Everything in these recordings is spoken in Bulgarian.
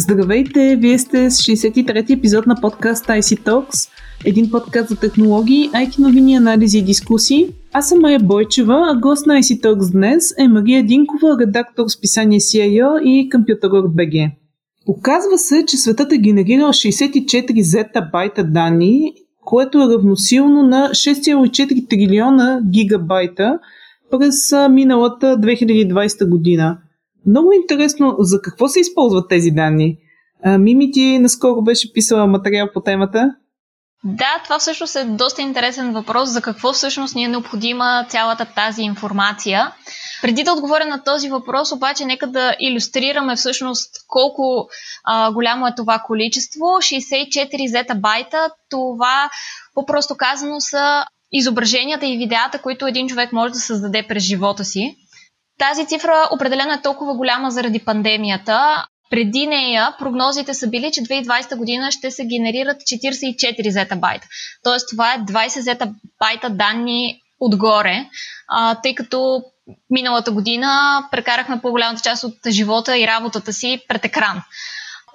Здравейте, вие сте с 63-ти епизод на подкаст IC Talks, един подкаст за технологии, IT новини, анализи и дискусии. Аз съм Майя Бойчева, а гост на IC Talks днес е Мария Динкова, редактор с писание CIO и BG. Оказва се, че светът е генерирал 64 зетабайта данни, което е равносилно на 6,4 трилиона гигабайта през миналата 2020 година. Много интересно за какво се използват тези данни. Мими ти наскоро беше писала материал по темата. Да, това всъщност е доста интересен въпрос за какво всъщност ни е необходима цялата тази информация. Преди да отговоря на този въпрос, обаче, нека да иллюстрираме всъщност колко а, голямо е това количество. 64 зетабайта, това по-просто казано са изображенията и видеята, които един човек може да създаде през живота си. Тази цифра определено е толкова голяма заради пандемията. Преди нея прогнозите са били, че 2020 година ще се генерират 44 зетабайта. Тоест това е 20 зетабайта данни отгоре, а, тъй като миналата година прекарахме по-голямата част от живота и работата си пред екран.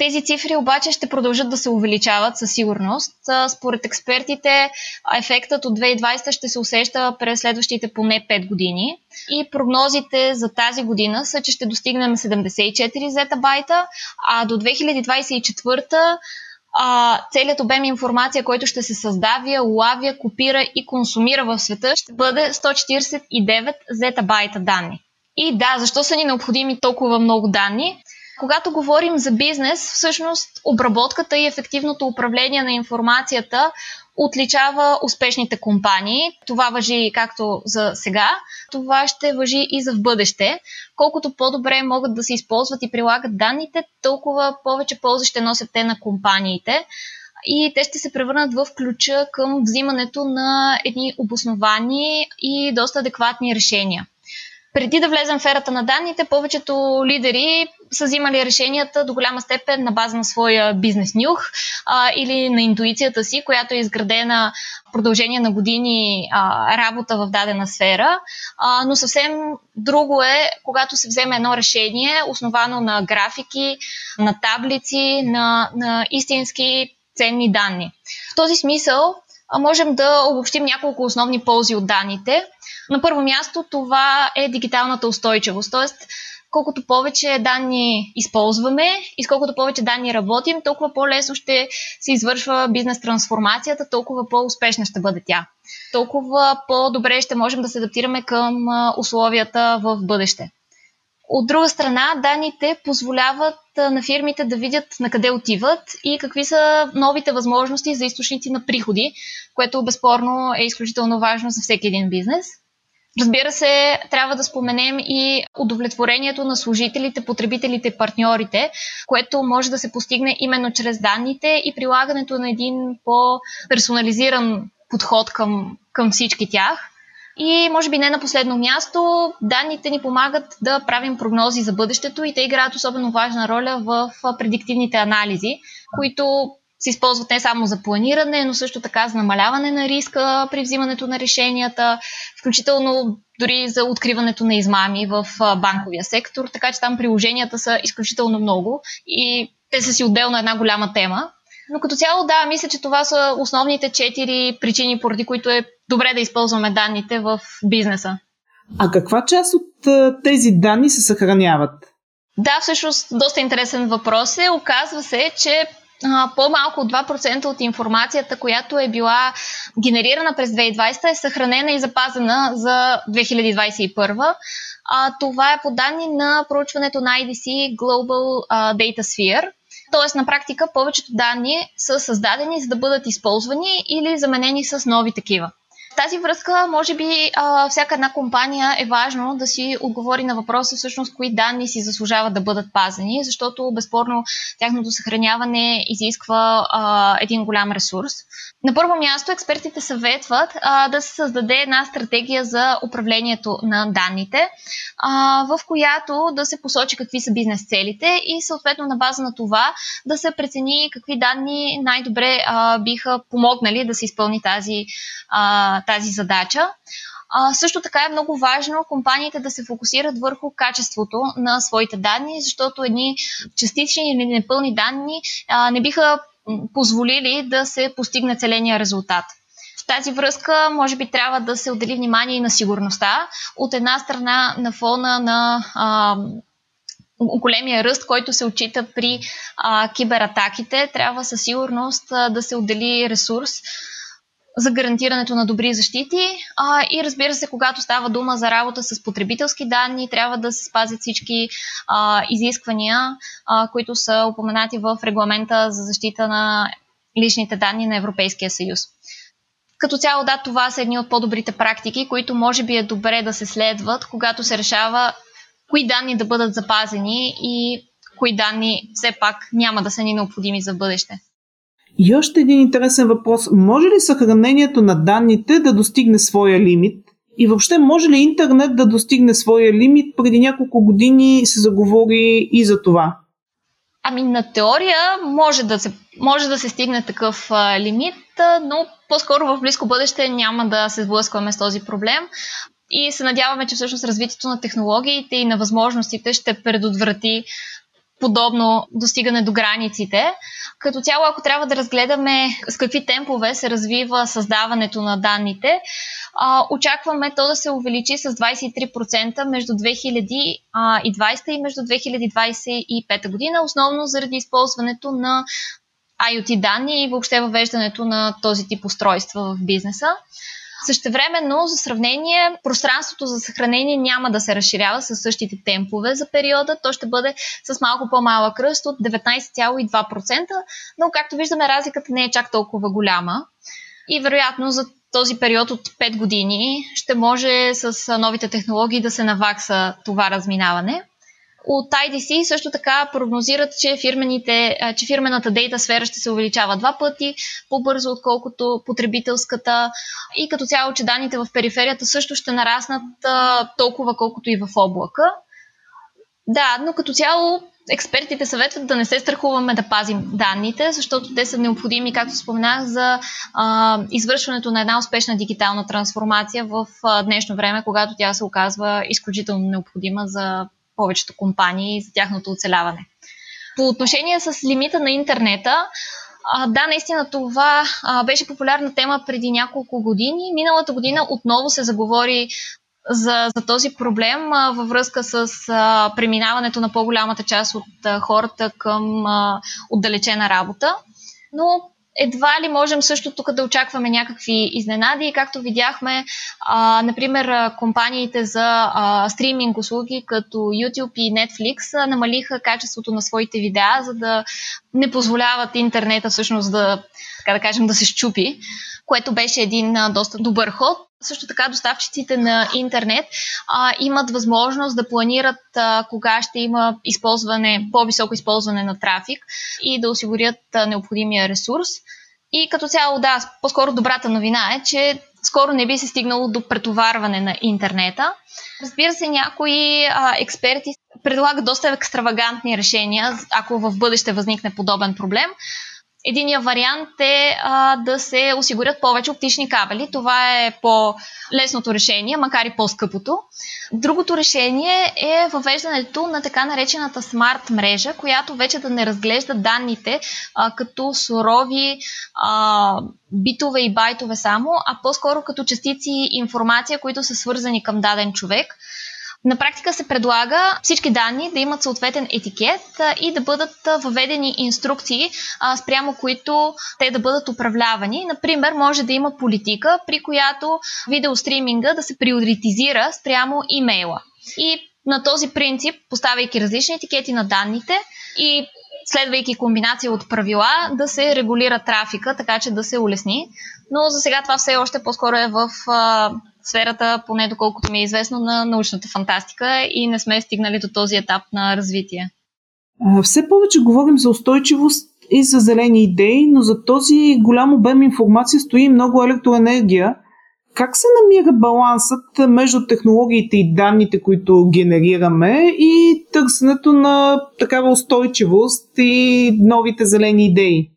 Тези цифри обаче ще продължат да се увеличават със сигурност. Според експертите, ефектът от 2020 ще се усеща през следващите поне 5 години. И прогнозите за тази година са, че ще достигнем 74 зетабайта, а до 2024 а, целият обем информация, който ще се създавя, улавя, копира и консумира в света, ще бъде 149 зетабайта данни. И да, защо са ни необходими толкова много данни? Когато говорим за бизнес, всъщност обработката и ефективното управление на информацията отличава успешните компании. Това въжи както за сега, това ще въжи и за в бъдеще. Колкото по-добре могат да се използват и прилагат данните, толкова повече полза ще носят те на компаниите и те ще се превърнат в ключа към взимането на едни обосновани и доста адекватни решения. Преди да влезем в ерата на данните, повечето лидери са взимали решенията до голяма степен на база на своя бизнес нюх а, или на интуицията си, която е изградена в продължение на години а, работа в дадена сфера. А, но съвсем друго е, когато се вземе едно решение, основано на графики, на таблици, на, на истински ценни данни. В този смисъл можем да обобщим няколко основни ползи от данните. На първо място това е дигиталната устойчивост, т.е. колкото повече данни използваме и с колкото повече данни работим, толкова по-лесно ще се извършва бизнес трансформацията, толкова по-успешна ще бъде тя. Толкова по-добре ще можем да се адаптираме към условията в бъдеще. От друга страна, данните позволяват на фирмите да видят на къде отиват и какви са новите възможности за източници на приходи, което безспорно е изключително важно за всеки един бизнес. Разбира се, трябва да споменем и удовлетворението на служителите, потребителите, партньорите, което може да се постигне именно чрез данните и прилагането на един по-персонализиран подход към, към всички тях. И може би не на последно място, данните ни помагат да правим прогнози за бъдещето и те играят особено важна роля в предиктивните анализи, които се използват не само за планиране, но също така за намаляване на риска при взимането на решенията, включително дори за откриването на измами в банковия сектор, така че там приложенията са изключително много и те са си отделно една голяма тема. Но като цяло, да, мисля, че това са основните четири причини, поради които е добре да използваме данните в бизнеса. А каква част от тези данни се съхраняват? Да, всъщност доста интересен въпрос е. Оказва се, че по-малко от 2% от информацията, която е била генерирана през 2020, е съхранена и запазена за 2021. А, това е по данни на проучването на IDC Global Data Sphere. Тоест, на практика, повечето данни са създадени за да бъдат използвани или заменени с нови такива. В тази връзка, може би, а, всяка една компания е важно да си отговори на въпроса всъщност кои данни си заслужават да бъдат пазени, защото безспорно тяхното съхраняване изисква а, един голям ресурс. На първо място, експертите съветват а, да се създаде една стратегия за управлението на данните, а, в която да се посочи какви са бизнес целите и съответно на база на това да се прецени какви данни най-добре а, биха помогнали да се изпълни тази, а, тази задача. А, също така е много важно компаниите да се фокусират върху качеството на своите данни, защото едни частични или непълни данни а, не биха позволили да се постигне целения резултат. В тази връзка, може би трябва да се отдели внимание и на сигурността. От една страна, на фона на а, големия ръст, който се отчита при а, кибератаките, трябва със сигурност а, да се отдели ресурс за гарантирането на добри защити. А, и разбира се, когато става дума за работа с потребителски данни, трябва да се спазят всички а, изисквания, а, които са упоменати в регламента за защита на личните данни на Европейския съюз. Като цяло, да, това са едни от по-добрите практики, които може би е добре да се следват, когато се решава кои данни да бъдат запазени и кои данни все пак няма да са ни необходими за бъдеще. И още един интересен въпрос. Може ли съхранението на данните да достигне своя лимит? И въобще може ли интернет да достигне своя лимит? Преди няколко години се заговори и за това. Ами на теория може да се, може да се стигне такъв а, лимит, но по-скоро в близко бъдеще няма да се сблъскваме с този проблем. И се надяваме, че всъщност развитието на технологиите и на възможностите ще предотврати подобно достигане до границите. Като цяло, ако трябва да разгледаме с какви темпове се развива създаването на данните, очакваме то да се увеличи с 23% между 2020 и между 2025 година, основно заради използването на IoT данни и въобще въвеждането на този тип устройства в бизнеса. Същевременно, за сравнение, пространството за съхранение няма да се разширява с същите темпове за периода. То ще бъде с малко по-малък ръст от 19,2%, но както виждаме, разликата не е чак толкова голяма. И вероятно за този период от 5 години ще може с новите технологии да се навакса това разминаване. От IDC също така прогнозират, че, фирмените, че фирмената дейта сфера ще се увеличава два пъти по-бързо, отколкото потребителската и като цяло, че данните в периферията също ще нараснат толкова, колкото и в облака. Да, но като цяло експертите съветват да не се страхуваме да пазим данните, защото те са необходими, както споменах, за а, извършването на една успешна дигитална трансформация в а, днешно време, когато тя се оказва изключително необходима за повечето компании за тяхното оцеляване. По отношение с лимита на интернета, да, наистина това беше популярна тема преди няколко години. Миналата година отново се заговори за, за този проблем във връзка с преминаването на по-голямата част от хората към отдалечена работа. Но едва ли можем също тук да очакваме някакви изненади. Както видяхме, а, например, компаниите за а, стриминг услуги като YouTube и Netflix намалиха качеството на своите видеа, за да не позволяват интернета всъщност да, така да кажем, да се щупи, което беше един а, доста добър ход. Също така доставчиците на интернет а, имат възможност да планират а, кога ще има използване, по-високо използване на трафик и да осигурят а, необходимия ресурс. И като цяло, да, по-скоро добрата новина е, че скоро не би се стигнало до претоварване на интернета. Разбира се, някои а, експерти предлагат доста екстравагантни решения, ако в бъдеще възникне подобен проблем. Единият вариант е а, да се осигурят повече оптични кабели. Това е по-лесното решение, макар и по-скъпото. Другото решение е въвеждането на така наречената смарт мрежа, която вече да не разглежда данните а, като сурови а, битове и байтове само, а по-скоро като частици информация, които са свързани към даден човек. На практика се предлага всички данни да имат съответен етикет и да бъдат въведени инструкции, спрямо които те да бъдат управлявани. Например, може да има политика, при която видеостриминга да се приоритизира спрямо имейла. И на този принцип, поставяйки различни етикети на данните и следвайки комбинация от правила, да се регулира трафика, така че да се улесни. Но за сега това все още по-скоро е в сферата, поне доколкото ми е известно, на научната фантастика и не сме стигнали до този етап на развитие. Все повече говорим за устойчивост и за зелени идеи, но за този голям обем информация стои много електроенергия. Как се намира балансът между технологиите и данните, които генерираме и търсенето на такава устойчивост и новите зелени идеи?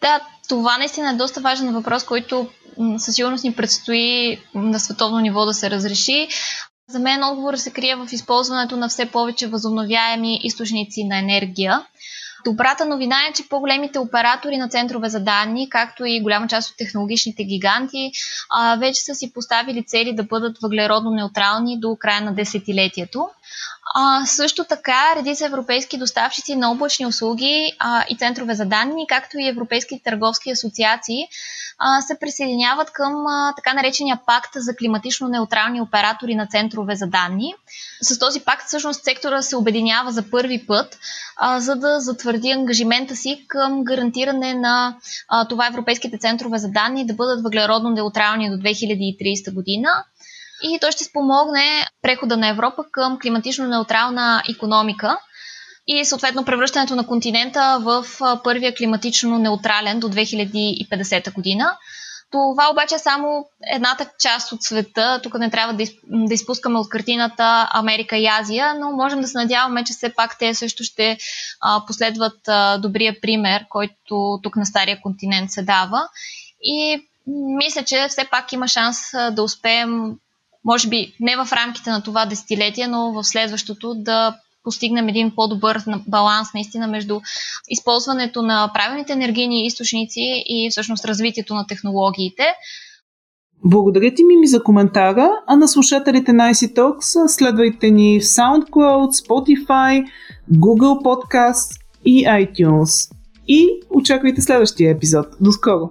Да, това наистина е доста важен въпрос, който със сигурност ни предстои на световно ниво да се разреши. За мен отговорът се крие в използването на все повече възобновяеми източници на енергия. Добрата новина е, че по-големите оператори на центрове за данни, както и голяма част от технологичните гиганти, вече са си поставили цели да бъдат въглеродно неутрални до края на десетилетието. А, също така, редица европейски доставчици на облачни услуги а, и центрове за данни, както и европейски търговски асоциации, се присъединяват към така наречения пакт за климатично неутрални оператори на центрове за данни. С този пакт всъщност сектора се обединява за първи път, за да затвърди ангажимента си към гарантиране на това европейските центрове за данни да бъдат въглеродно неутрални до 2030 година и той ще спомогне прехода на Европа към климатично неутрална економика и съответно превръщането на континента в първия климатично неутрален до 2050 година. Това обаче е само едната част от света. Тук не трябва да, изпускаме от картината Америка и Азия, но можем да се надяваме, че все пак те също ще последват добрия пример, който тук на Стария континент се дава. И мисля, че все пак има шанс да успеем може би не в рамките на това десетилетие, но в следващото да постигнем един по-добър баланс наистина между използването на правилните енергийни източници и всъщност развитието на технологиите. Благодаря ти, Мими, за коментара, а на слушателите на IC Talks следвайте ни в SoundCloud, Spotify, Google Podcast и iTunes. И очаквайте следващия епизод. До скоро!